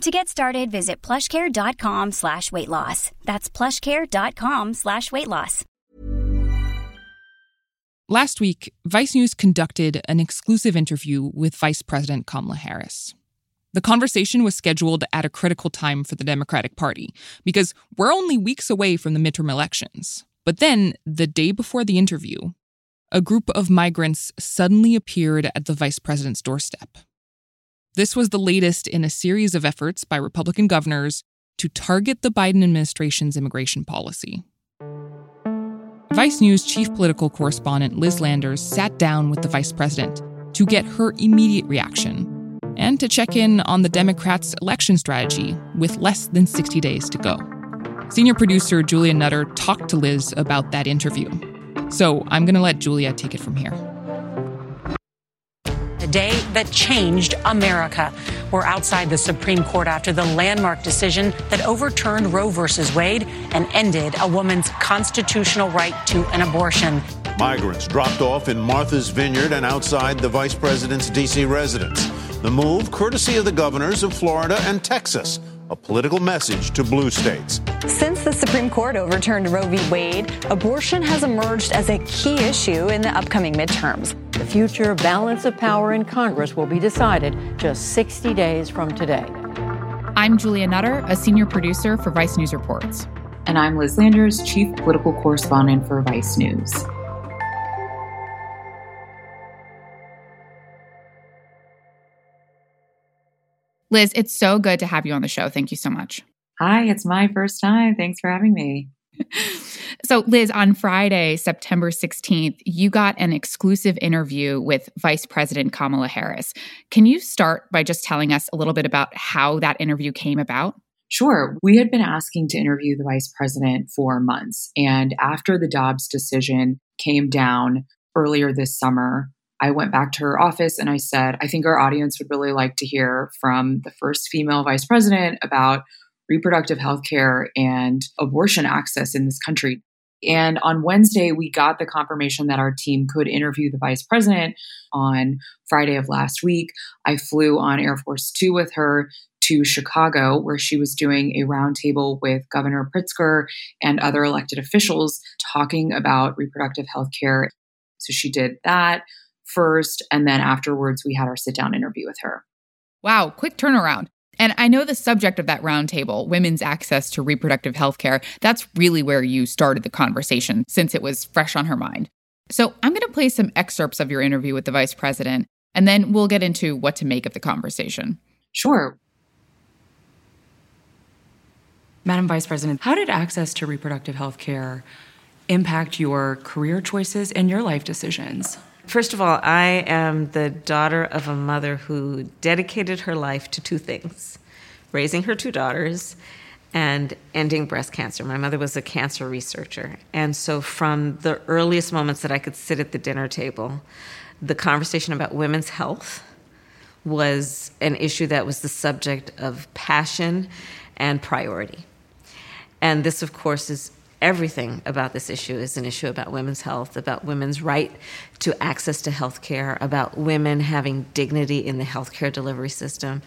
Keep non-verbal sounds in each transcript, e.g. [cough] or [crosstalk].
To get started, visit plushcare.com slash weight loss. That's plushcare.com slash weight loss. Last week, Vice News conducted an exclusive interview with Vice President Kamala Harris. The conversation was scheduled at a critical time for the Democratic Party because we're only weeks away from the midterm elections. But then, the day before the interview, a group of migrants suddenly appeared at the vice president's doorstep. This was the latest in a series of efforts by Republican governors to target the Biden administration's immigration policy. Vice News chief political correspondent Liz Landers sat down with the vice president to get her immediate reaction and to check in on the Democrats' election strategy with less than 60 days to go. Senior producer Julia Nutter talked to Liz about that interview. So I'm going to let Julia take it from here day that changed America. We're outside the Supreme Court after the landmark decision that overturned Roe v. Wade and ended a woman's constitutional right to an abortion. Migrants dropped off in Martha's Vineyard and outside the vice president's D.C. residence. The move, courtesy of the governors of Florida and Texas a political message to blue states. Since the Supreme Court overturned Roe v. Wade, abortion has emerged as a key issue in the upcoming midterms. The future balance of power in Congress will be decided just 60 days from today. I'm Julia Nutter, a senior producer for Vice News Reports. And I'm Liz Landers, chief political correspondent for Vice News. Liz, it's so good to have you on the show. Thank you so much. Hi, it's my first time. Thanks for having me. [laughs] so, Liz, on Friday, September 16th, you got an exclusive interview with Vice President Kamala Harris. Can you start by just telling us a little bit about how that interview came about? Sure. We had been asking to interview the vice president for months. And after the Dobbs decision came down earlier this summer, I went back to her office and I said, I think our audience would really like to hear from the first female vice president about reproductive health care and abortion access in this country. And on Wednesday, we got the confirmation that our team could interview the vice president. On Friday of last week, I flew on Air Force Two with her to Chicago, where she was doing a roundtable with Governor Pritzker and other elected officials talking about reproductive health care. So she did that first, and then afterwards, we had our sit down interview with her. Wow, quick turnaround. And I know the subject of that roundtable, women's access to reproductive health care, that's really where you started the conversation since it was fresh on her mind. So I'm going to play some excerpts of your interview with the vice president, and then we'll get into what to make of the conversation. Sure. Madam Vice President, how did access to reproductive health care impact your career choices and your life decisions? First of all, I am the daughter of a mother who dedicated her life to two things raising her two daughters and ending breast cancer. My mother was a cancer researcher. And so, from the earliest moments that I could sit at the dinner table, the conversation about women's health was an issue that was the subject of passion and priority. And this, of course, is everything about this issue is an issue about women's health, about women's right to access to health care, about women having dignity in the healthcare delivery system.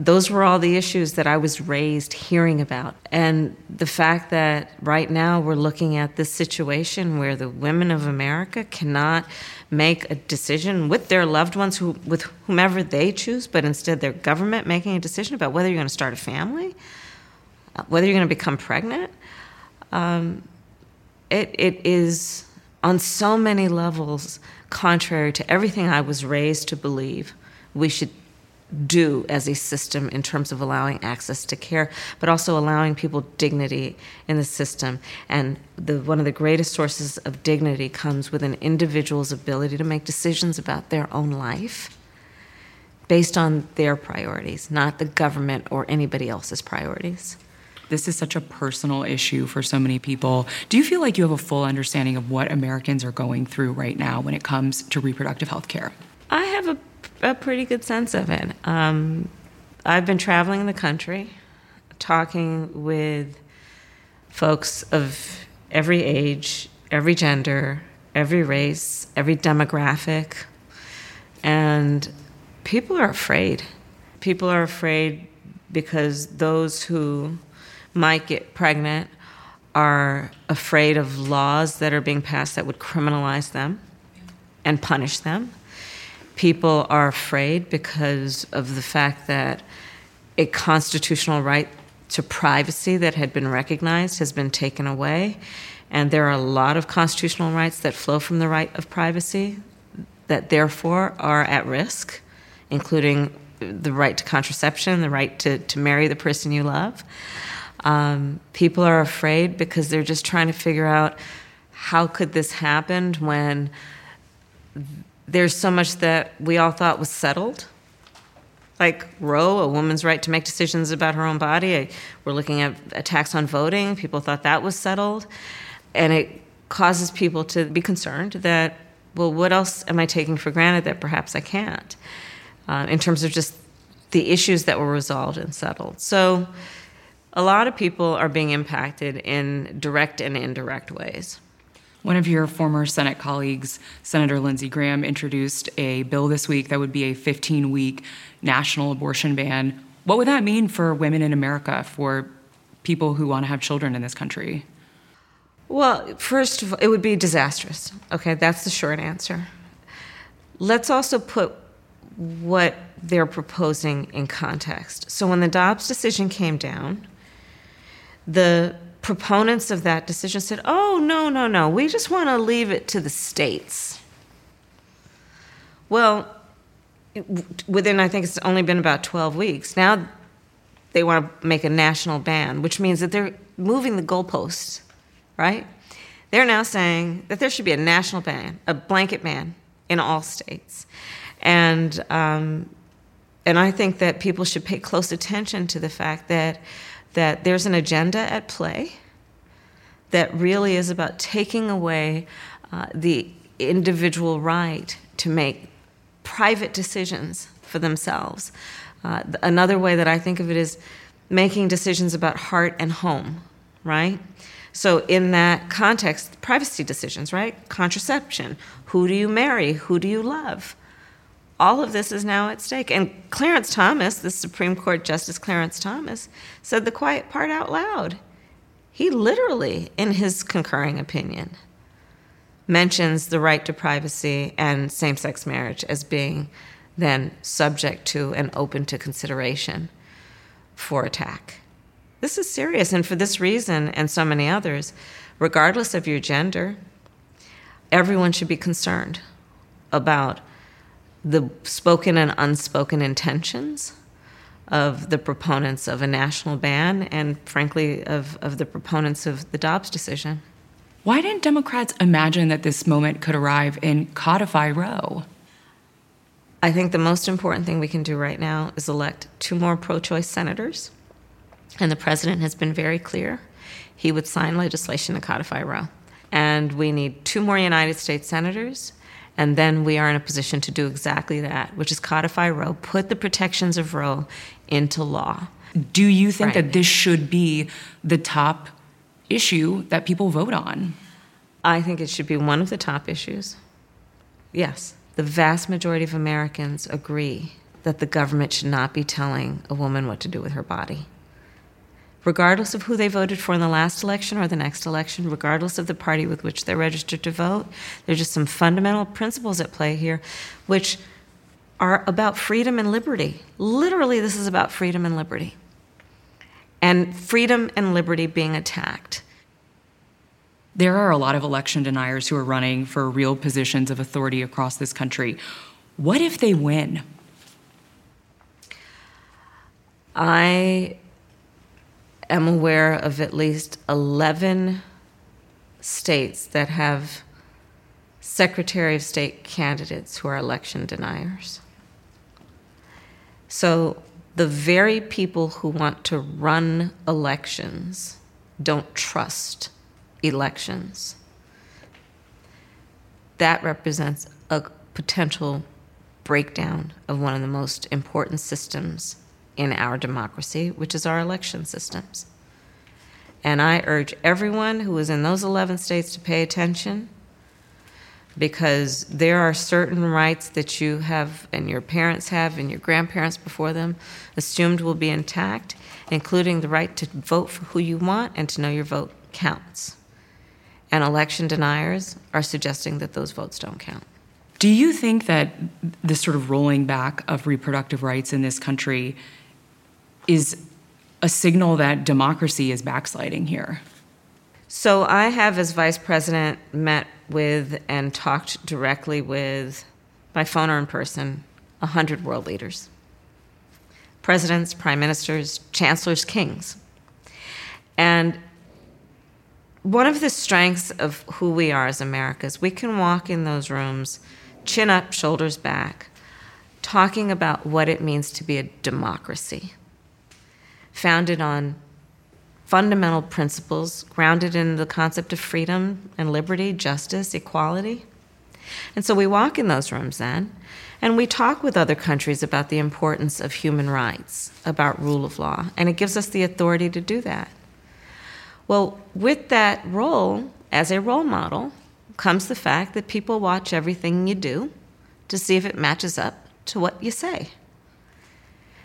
Those were all the issues that I was raised hearing about. And the fact that right now we're looking at this situation where the women of America cannot make a decision with their loved ones, who, with whomever they choose, but instead their government making a decision about whether you're going to start a family, whether you're going to become pregnant um, it, it is on so many levels contrary to everything I was raised to believe we should do as a system in terms of allowing access to care, but also allowing people dignity in the system. And the, one of the greatest sources of dignity comes with an individual's ability to make decisions about their own life based on their priorities, not the government or anybody else's priorities. This is such a personal issue for so many people. Do you feel like you have a full understanding of what Americans are going through right now when it comes to reproductive health care? I have a, a pretty good sense of it. Um, I've been traveling the country, talking with folks of every age, every gender, every race, every demographic, and people are afraid. People are afraid because those who might get pregnant are afraid of laws that are being passed that would criminalize them and punish them. People are afraid because of the fact that a constitutional right to privacy that had been recognized has been taken away. And there are a lot of constitutional rights that flow from the right of privacy that therefore are at risk, including the right to contraception, the right to, to marry the person you love. Um, people are afraid because they're just trying to figure out how could this happen when there's so much that we all thought was settled like Roe, a woman's right to make decisions about her own body. We're looking at attacks on voting. People thought that was settled. And it causes people to be concerned that, well, what else am I taking for granted that perhaps I can't? Uh, in terms of just the issues that were resolved and settled. So a lot of people are being impacted in direct and indirect ways. One of your former Senate colleagues, Senator Lindsey Graham, introduced a bill this week that would be a 15 week national abortion ban. What would that mean for women in America, for people who want to have children in this country? Well, first of all, it would be disastrous. Okay, that's the short answer. Let's also put what they're proposing in context. So, when the Dobbs decision came down, the proponents of that decision said, oh, no, no, no, we just want to leave it to the states. Well, within, I think it's only been about 12 weeks, now they want to make a national ban, which means that they're moving the goalposts, right? They're now saying that there should be a national ban, a blanket ban in all states. And, um, and I think that people should pay close attention to the fact that that there's an agenda at play that really is about taking away uh, the individual right to make private decisions for themselves. Uh, another way that I think of it is making decisions about heart and home, right? So, in that context, privacy decisions, right? Contraception. Who do you marry? Who do you love? All of this is now at stake. And Clarence Thomas, the Supreme Court Justice Clarence Thomas, said the quiet part out loud. He literally, in his concurring opinion, mentions the right to privacy and same sex marriage as being then subject to and open to consideration for attack. This is serious, and for this reason and so many others, regardless of your gender, everyone should be concerned about the spoken and unspoken intentions of the proponents of a national ban and, frankly, of, of the proponents of the Dobbs decision. Why didn't Democrats imagine that this moment could arrive and codify Roe? I think the most important thing we can do right now is elect two more pro choice senators. And the president has been very clear he would sign legislation to codify Roe. And we need two more United States senators and then we are in a position to do exactly that, which is codify Roe, put the protections of Roe into law. Do you think right. that this should be the top issue that people vote on? I think it should be one of the top issues. Yes. The vast majority of Americans agree that the government should not be telling a woman what to do with her body regardless of who they voted for in the last election or the next election, regardless of the party with which they're registered to vote. There's just some fundamental principles at play here, which are about freedom and liberty. Literally, this is about freedom and liberty. And freedom and liberty being attacked. There are a lot of election deniers who are running for real positions of authority across this country. What if they win? I am aware of at least 11 states that have Secretary of State candidates who are election deniers. So the very people who want to run elections don't trust elections. That represents a potential breakdown of one of the most important systems in our democracy, which is our election systems. And I urge everyone who is in those 11 states to pay attention because there are certain rights that you have and your parents have and your grandparents before them assumed will be intact, including the right to vote for who you want and to know your vote counts. And election deniers are suggesting that those votes don't count. Do you think that this sort of rolling back of reproductive rights in this country is a signal that democracy is backsliding here? So I have, as vice president, met with and talked directly with, by phone or in person, 100 world leaders presidents, prime ministers, chancellors, kings. And one of the strengths of who we are as Americans, we can walk in those rooms, chin up, shoulders back, talking about what it means to be a democracy, founded on fundamental principles grounded in the concept of freedom and liberty, justice, equality. And so we walk in those rooms then, and we talk with other countries about the importance of human rights, about rule of law, and it gives us the authority to do that. Well, with that role as a role model comes the fact that people watch everything you do to see if it matches up to what you say.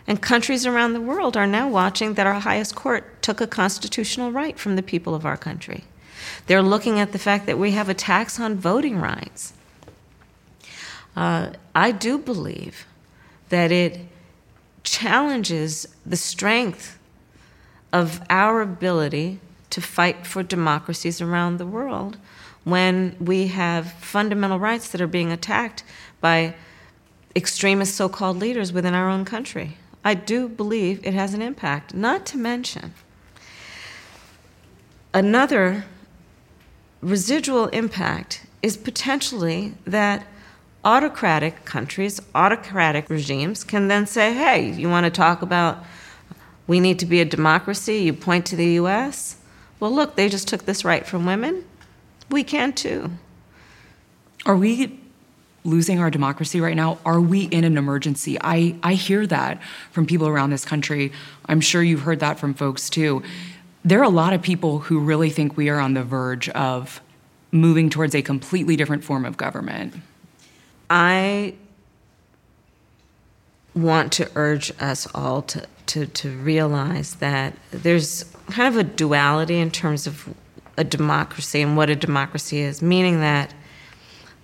And countries around the world are now watching that our highest court took a constitutional right from the people of our country. They're looking at the fact that we have attacks on voting rights. Uh, I do believe that it challenges the strength of our ability to fight for democracies around the world when we have fundamental rights that are being attacked by extremist so called leaders within our own country. I do believe it has an impact. Not to mention, another residual impact is potentially that autocratic countries, autocratic regimes can then say, hey, you want to talk about we need to be a democracy? You point to the US? Well, look, they just took this right from women. We can too. Are we losing our democracy right now? Are we in an emergency? I, I hear that from people around this country. I'm sure you've heard that from folks too. There are a lot of people who really think we are on the verge of moving towards a completely different form of government. I want to urge us all to, to, to realize that there's kind of a duality in terms of a democracy and what a democracy is, meaning that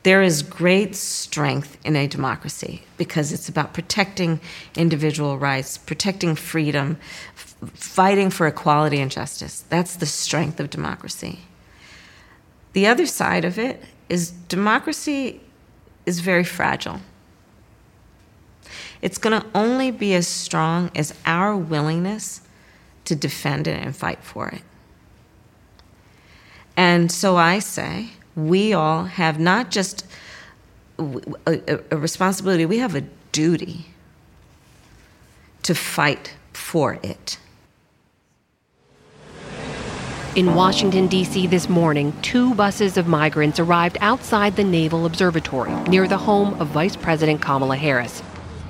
there is great strength in a democracy because it's about protecting individual rights, protecting freedom, f- fighting for equality and justice. That's the strength of democracy. The other side of it is democracy is very fragile. It's going to only be as strong as our willingness to defend it and fight for it. And so I say, we all have not just a, a, responsibility, we have a duty to fight for it. In Washington, D.C. this morning, two buses of migrants arrived outside the Naval Observatory near the home of Vice President Kamala Harris.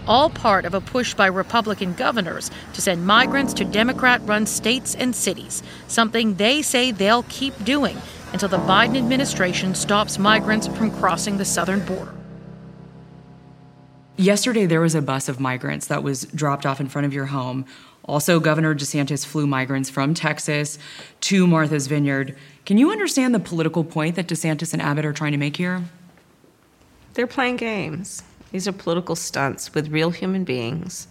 All part of a push by Republican governors to send migrants to Democrat run states and cities, something they say they'll keep doing until the Biden administration stops migrants from crossing the southern border. Yesterday, there was a bus of migrants that was dropped off in front of your home. Also, Governor DeSantis flew migrants from Texas to Martha's Vineyard. Can you understand the political point that DeSantis and Abbott are trying to make here? They're playing games. These are political stunts with real human beings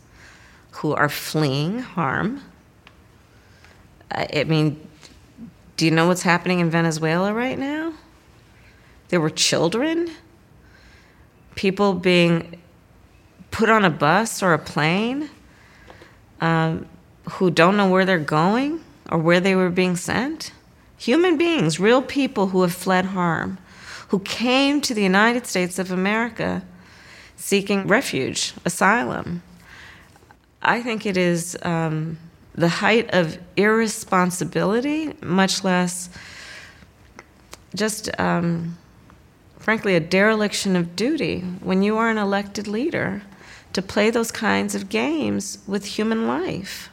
who are fleeing harm. Uh, I mean, do you know what's happening in Venezuela right now? There were children, people being put on a bus or a plane um, who don't know where they're going or where they were being sent. Human beings, real people who have fled harm, who came to the United States of America seeking refuge, asylum. I think it is um, the height of irresponsibility, much less just, um, frankly, a dereliction of duty when you are an elected leader to play those kinds of games with human life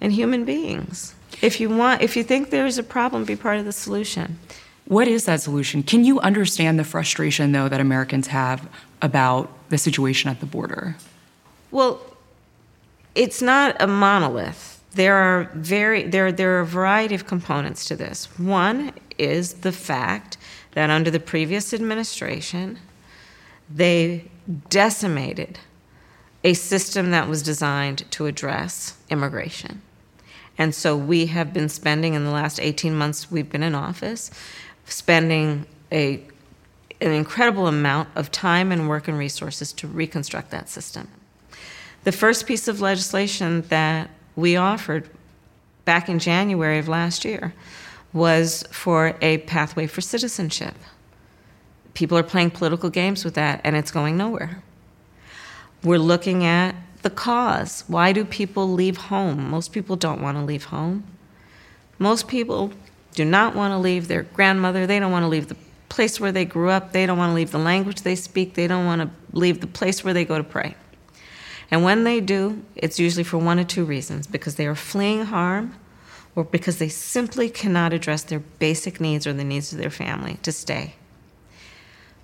and human beings. If you want, if you think there is a problem, be part of the solution. What is that solution? Can you understand the frustration, though, that Americans have about the situation at the border? Well, it's not a monolith. There are very there there are a variety of components to this. One is the fact that under the previous administration, they decimated a system that was designed to address immigration. And so we have been spending in the last 18 months we've been in office, spending a, an incredible amount of time and work and resources to reconstruct that system. The first piece of legislation that we offered back in January of last year was for a pathway for citizenship. People are playing political games with that, and it's going nowhere. We're looking at the cause. Why do people leave home? Most people don't want to leave home. Most people do not want to leave their grandmother. They don't want to leave the place where they grew up. They don't want to leave the language they speak. They don't want to leave the place where they go to pray. And when they do, it's usually for one or two reasons because they are fleeing harm or because they simply cannot address their basic needs or the needs of their family to stay.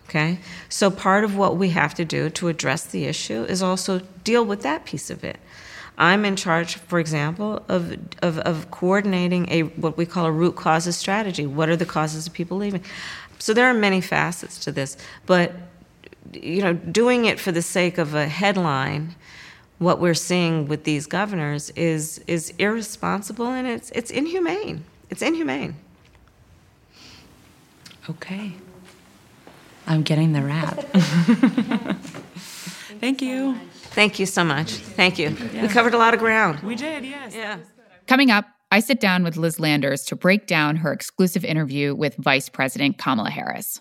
Okay? So, part of what we have to do to address the issue is also deal with that piece of it. I'm in charge, for example, of, of, of coordinating a what we call a root causes strategy. What are the causes of people leaving? So there are many facets to this, but you know, doing it for the sake of a headline, what we're seeing with these governors is is irresponsible and it's it's inhumane. It's inhumane. Okay. I'm getting the wrap. [laughs] Thank you. Thank you so much. Thank you. Yeah. We covered a lot of ground. We did, yes. Yeah. Coming up, I sit down with Liz Landers to break down her exclusive interview with Vice President Kamala Harris.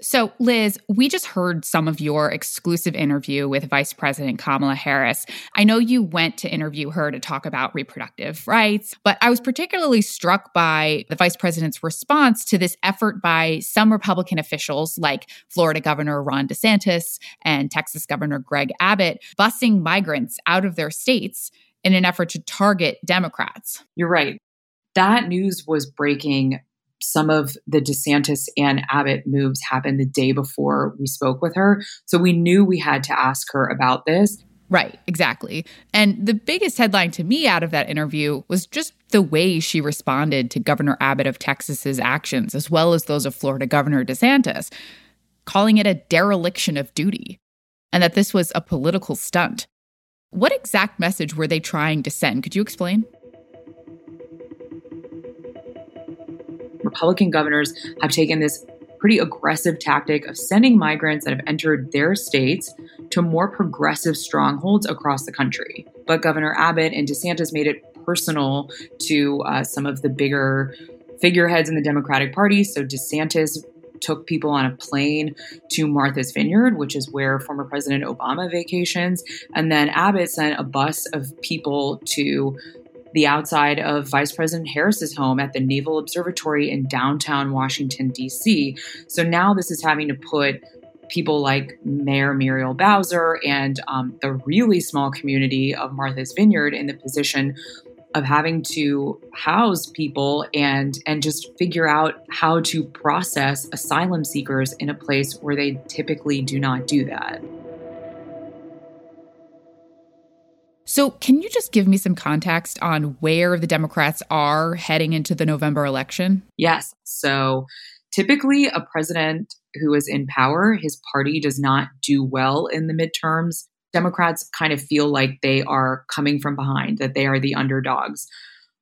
So, Liz, we just heard some of your exclusive interview with Vice President Kamala Harris. I know you went to interview her to talk about reproductive rights, but I was particularly struck by the vice president's response to this effort by some Republican officials, like Florida Governor Ron DeSantis and Texas Governor Greg Abbott, busing migrants out of their states in an effort to target Democrats. You're right. That news was breaking some of the DeSantis and Abbott moves happened the day before we spoke with her. So we knew we had to ask her about this. Right, exactly. And the biggest headline to me out of that interview was just the way she responded to Governor Abbott of Texas's actions, as well as those of Florida Governor DeSantis, calling it a dereliction of duty and that this was a political stunt. What exact message were they trying to send? Could you explain? Republican governors have taken this pretty aggressive tactic of sending migrants that have entered their states to more progressive strongholds across the country. But Governor Abbott and DeSantis made it personal to uh, some of the bigger figureheads in the Democratic Party. So DeSantis took people on a plane to Martha's Vineyard, which is where former President Obama vacations. And then Abbott sent a bus of people to the outside of Vice President Harris's home at the Naval Observatory in downtown Washington, D.C. So now this is having to put people like Mayor Muriel Bowser and um, the really small community of Martha's Vineyard in the position of having to house people and and just figure out how to process asylum seekers in a place where they typically do not do that. So, can you just give me some context on where the Democrats are heading into the November election? Yes. So, typically, a president who is in power, his party does not do well in the midterms. Democrats kind of feel like they are coming from behind, that they are the underdogs.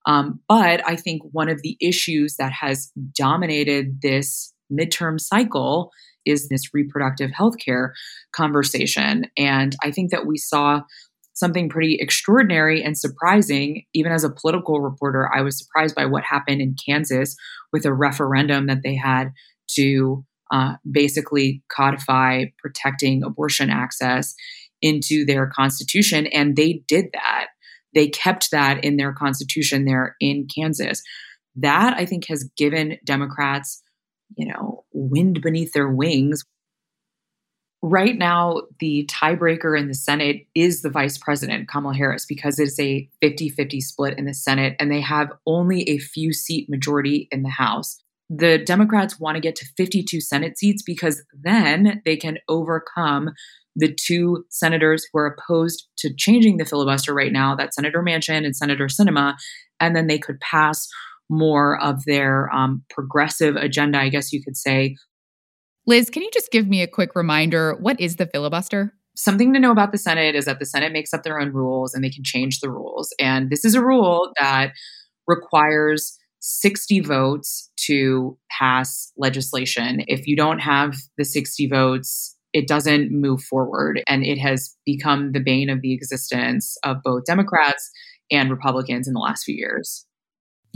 Um, but I think one of the issues that has dominated this midterm cycle is this reproductive health care conversation. And I think that we saw something pretty extraordinary and surprising. Even as a political reporter, I was surprised by what happened in Kansas with a referendum that they had to uh, basically codify protecting abortion access into their constitution. And they did that. They kept that in their constitution there in Kansas. That I think has given Democrats, you know, wind beneath their wings Right now, the tiebreaker in the Senate is the vice president, Kamala Harris, because it's a 50 50 split in the Senate and they have only a few seat majority in the House. The Democrats want to get to 52 Senate seats because then they can overcome the two senators who are opposed to changing the filibuster right now that's Senator Manchin and Senator Sinema. And then they could pass more of their um, progressive agenda, I guess you could say, Liz, can you just give me a quick reminder? What is the filibuster? Something to know about the Senate is that the Senate makes up their own rules and they can change the rules. And this is a rule that requires 60 votes to pass legislation. If you don't have the 60 votes, it doesn't move forward. And it has become the bane of the existence of both Democrats and Republicans in the last few years.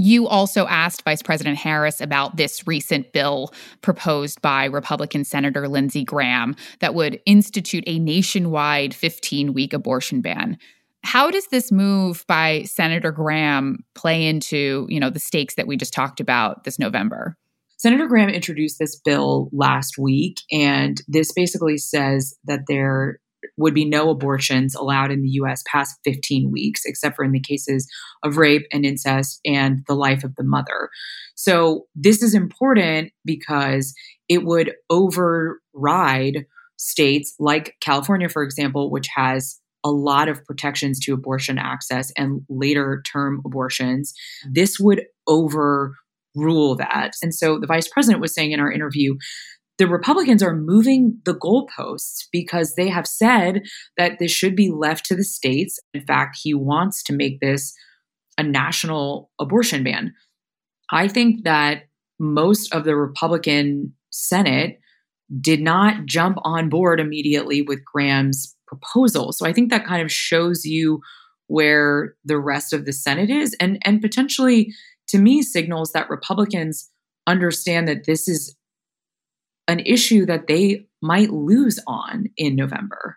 You also asked Vice President Harris about this recent bill proposed by Republican Senator Lindsey Graham that would institute a nationwide 15 week abortion ban. How does this move by Senator Graham play into, you know, the stakes that we just talked about this November? Senator Graham introduced this bill last week, and this basically says that there would be no abortions allowed in the US past 15 weeks, except for in the cases of rape and incest and the life of the mother. So, this is important because it would override states like California, for example, which has a lot of protections to abortion access and later term abortions. This would overrule that. And so the vice president was saying in our interview the Republicans are moving the goalposts because they have said that this should be left to the states. In fact, he wants to make this a national abortion ban. I think that most of the Republican Senate did not jump on board immediately with Graham's proposal. So I think that kind of shows you where the rest of the Senate is and and potentially to me signals that Republicans understand that this is an issue that they might lose on in November.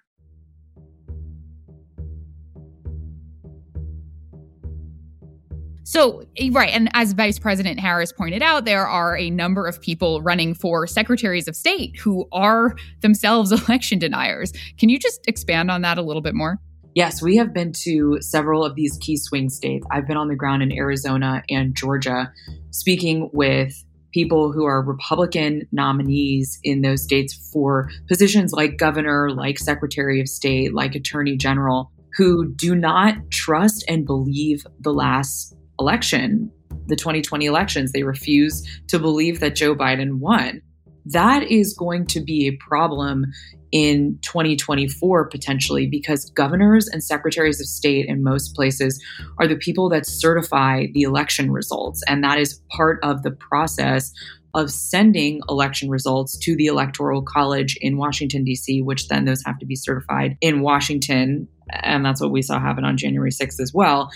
So, eh, right. And as Vice President Harris pointed out, there are a number of people running for secretaries of state who are themselves [laughs] election deniers. Can you just expand on that a little bit more? Yes, we have been to several of these key swing states. I've been on the ground in Arizona and Georgia speaking with people who are Republican nominees in those states for positions like governor, like secretary of state, like attorney general, who do not trust and believe the last election, the 2020 elections. They refuse to believe that Joe Biden won. That is going to be a problem in 2024 potentially because governors and secretaries of state in most places are the people that certify the election results. And that is part of the process of sending election results to the Electoral College in Washington, D.C., which then those have to be certified in Washington. And that's what we saw happen on January 6th as well.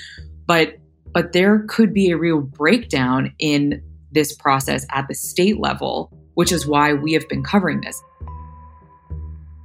But but there could be a real breakdown in this process at the state level which is why we have been covering this.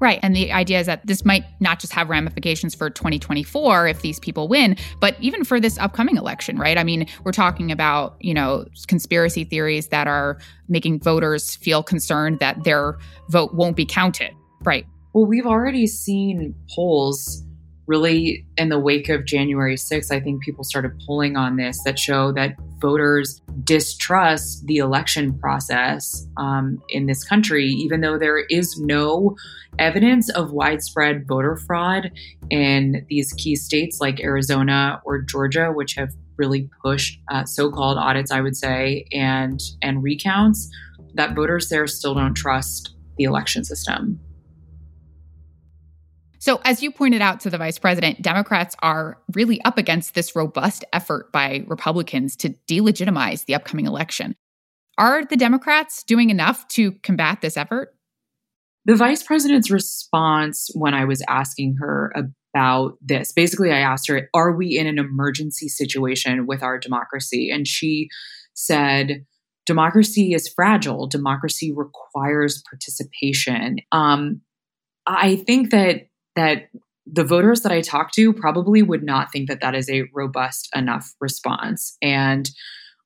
Right. And the idea is that this might not just have ramifications for 2024 if these people win, but even for this upcoming election, right? I mean, we're talking about, you know, conspiracy theories that are making voters feel concerned that their vote won't be counted. Right. Well, we've already seen polls really in the wake of January 6th, I think people started pulling on this that show that voters distrust the election process um, in this country, even though there is no evidence of widespread voter fraud in these key states like Arizona or Georgia, which have really pushed uh, so-called audits, I would say, and and recounts. That voters there still don't trust the election system. So, as you pointed out to the vice president, Democrats are really up against this robust effort by Republicans to delegitimize the upcoming election. Are the Democrats doing enough to combat this effort? The vice president's response when I was asking her about this basically, I asked her, Are we in an emergency situation with our democracy? And she said, Democracy is fragile. Democracy requires participation. Um, I think that that the voters that I talk to probably would not think that that is a robust enough response. And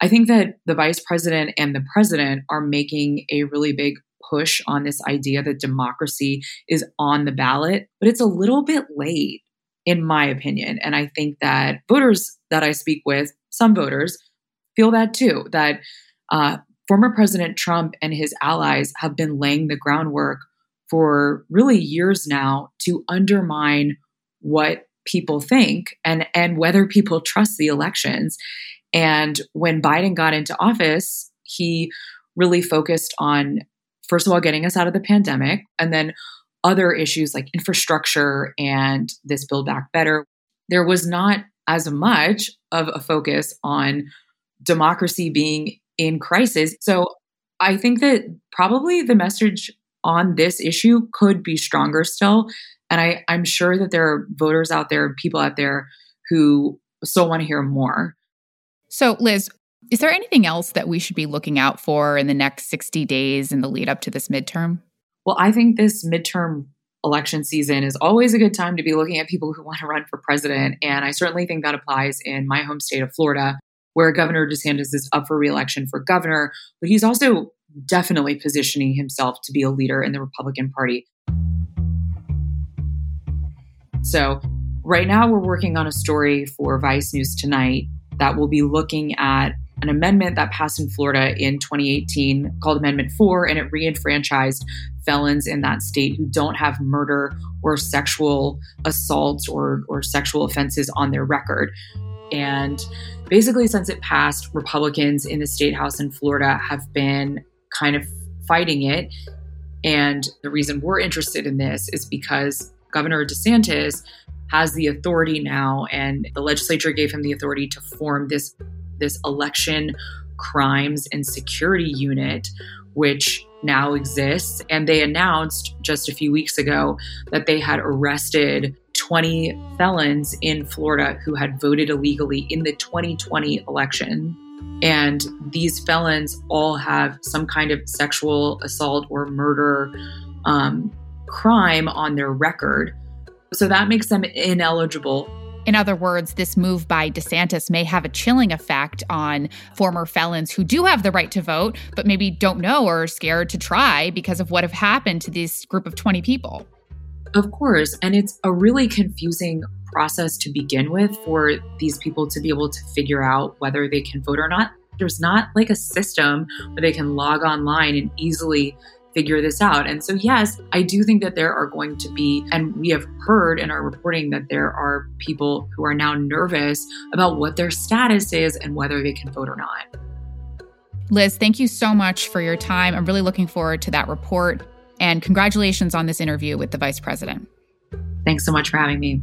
I think that the vice president and the president are making a really big push on this idea that democracy is on the ballot, but it's a little bit late, in my opinion. And I think that voters that I speak with, some voters, feel that too, that uh, former President Trump and his allies have been laying the groundwork for really years now to undermine what people think and and whether people trust the elections. And when Biden got into office, he really focused on first of all getting us out of the pandemic and then other issues like infrastructure and this build back better. There was not as much of a focus on democracy being in crisis. So I think that probably the message on this issue could be stronger still. And I, I'm sure that there are voters out there, people out there who still want to hear more. So, Liz, is there anything else that we should be looking out for in the next 60 days in the lead up to this midterm? Well, I think this midterm election season is always a good time to be looking at people who want to run for president. And I certainly think that applies in my home state of Florida, where Governor DeSantis is up for reelection for governor, but he's also definitely positioning himself to be a leader in the Republican Party. So, right now, we're working on a story for Vice News Tonight that will be looking at an amendment that passed in Florida in 2018 called Amendment 4, and it reenfranchised felons in that state who don't have murder or sexual assaults or, or sexual offenses on their record. And basically, since it passed, Republicans in the state house in Florida have been kind of fighting it. And the reason we're interested in this is because Governor DeSantis has the authority now, and the legislature gave him the authority to form this this election crimes and security unit, which now exists. And they announced just a few weeks ago that they had arrested 20 felons in Florida who had voted illegally in the 2020 election. And these felons all have some kind of sexual assault or murder um, crime on their record. So that makes them ineligible. In other words, this move by DeSantis may have a chilling effect on former felons who do have the right to vote, but maybe don't know or are scared to try because of what have happened to this group of 20 people. Of course. And it's a really confusing process to begin with for these people to be able to figure out whether they can vote or not. There's not like a system where they can log online and easily figure this out. And so, yes, I do think that there are going to be, and we have heard in our reporting that there are people who are now nervous about what their status is and whether they can vote or not. Liz, thank you so much for your time. I'm really looking forward to that report. And congratulations on this interview with the vice president. Thanks so much for having me.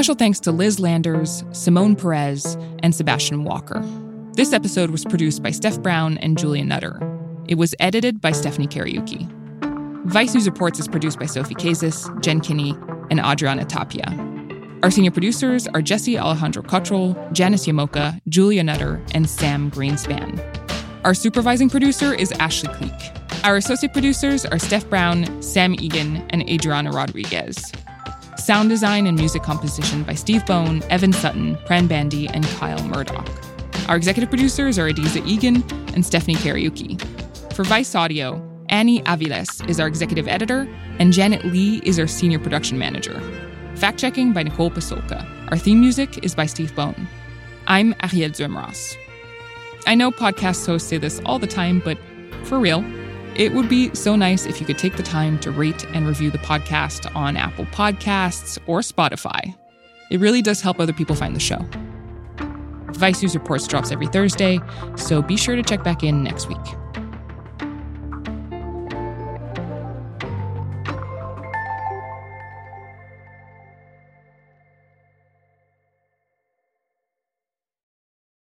Special thanks to Liz Landers, Simone Perez, and Sebastian Walker. This episode was produced by Steph Brown and Julia Nutter. It was edited by Stephanie Kariuki. Vice News Reports is produced by Sophie Kazis, Jen Kinney, and Adriana Tapia. Our senior producers are Jesse Alejandro Cottrell, Janice Yamoka, Julia Nutter, and Sam Greenspan. Our supervising producer is Ashley Cleek. Our associate producers are Steph Brown, Sam Egan, and Adriana Rodriguez. Sound design and music composition by Steve Bone, Evan Sutton, Pran Bandi, and Kyle Murdoch. Our executive producers are Adizah Eghan and Stephanie Kariuki. For Vice Audio, Annie Aviles is our executive editor, and Janet Lee is our senior production manager. Fact checking by Nicole Pasulka. Our theme music is by Steve Bone. I'm Arielle Duhaime-Ross. I know podcast hosts say this all the time, but for real, it would be so nice if you could take the time to rate and review the podcast on Apple Podcasts or Spotify. It really does help other people find the show. Vice News Reports drops every Thursday, so be sure to check back in next week.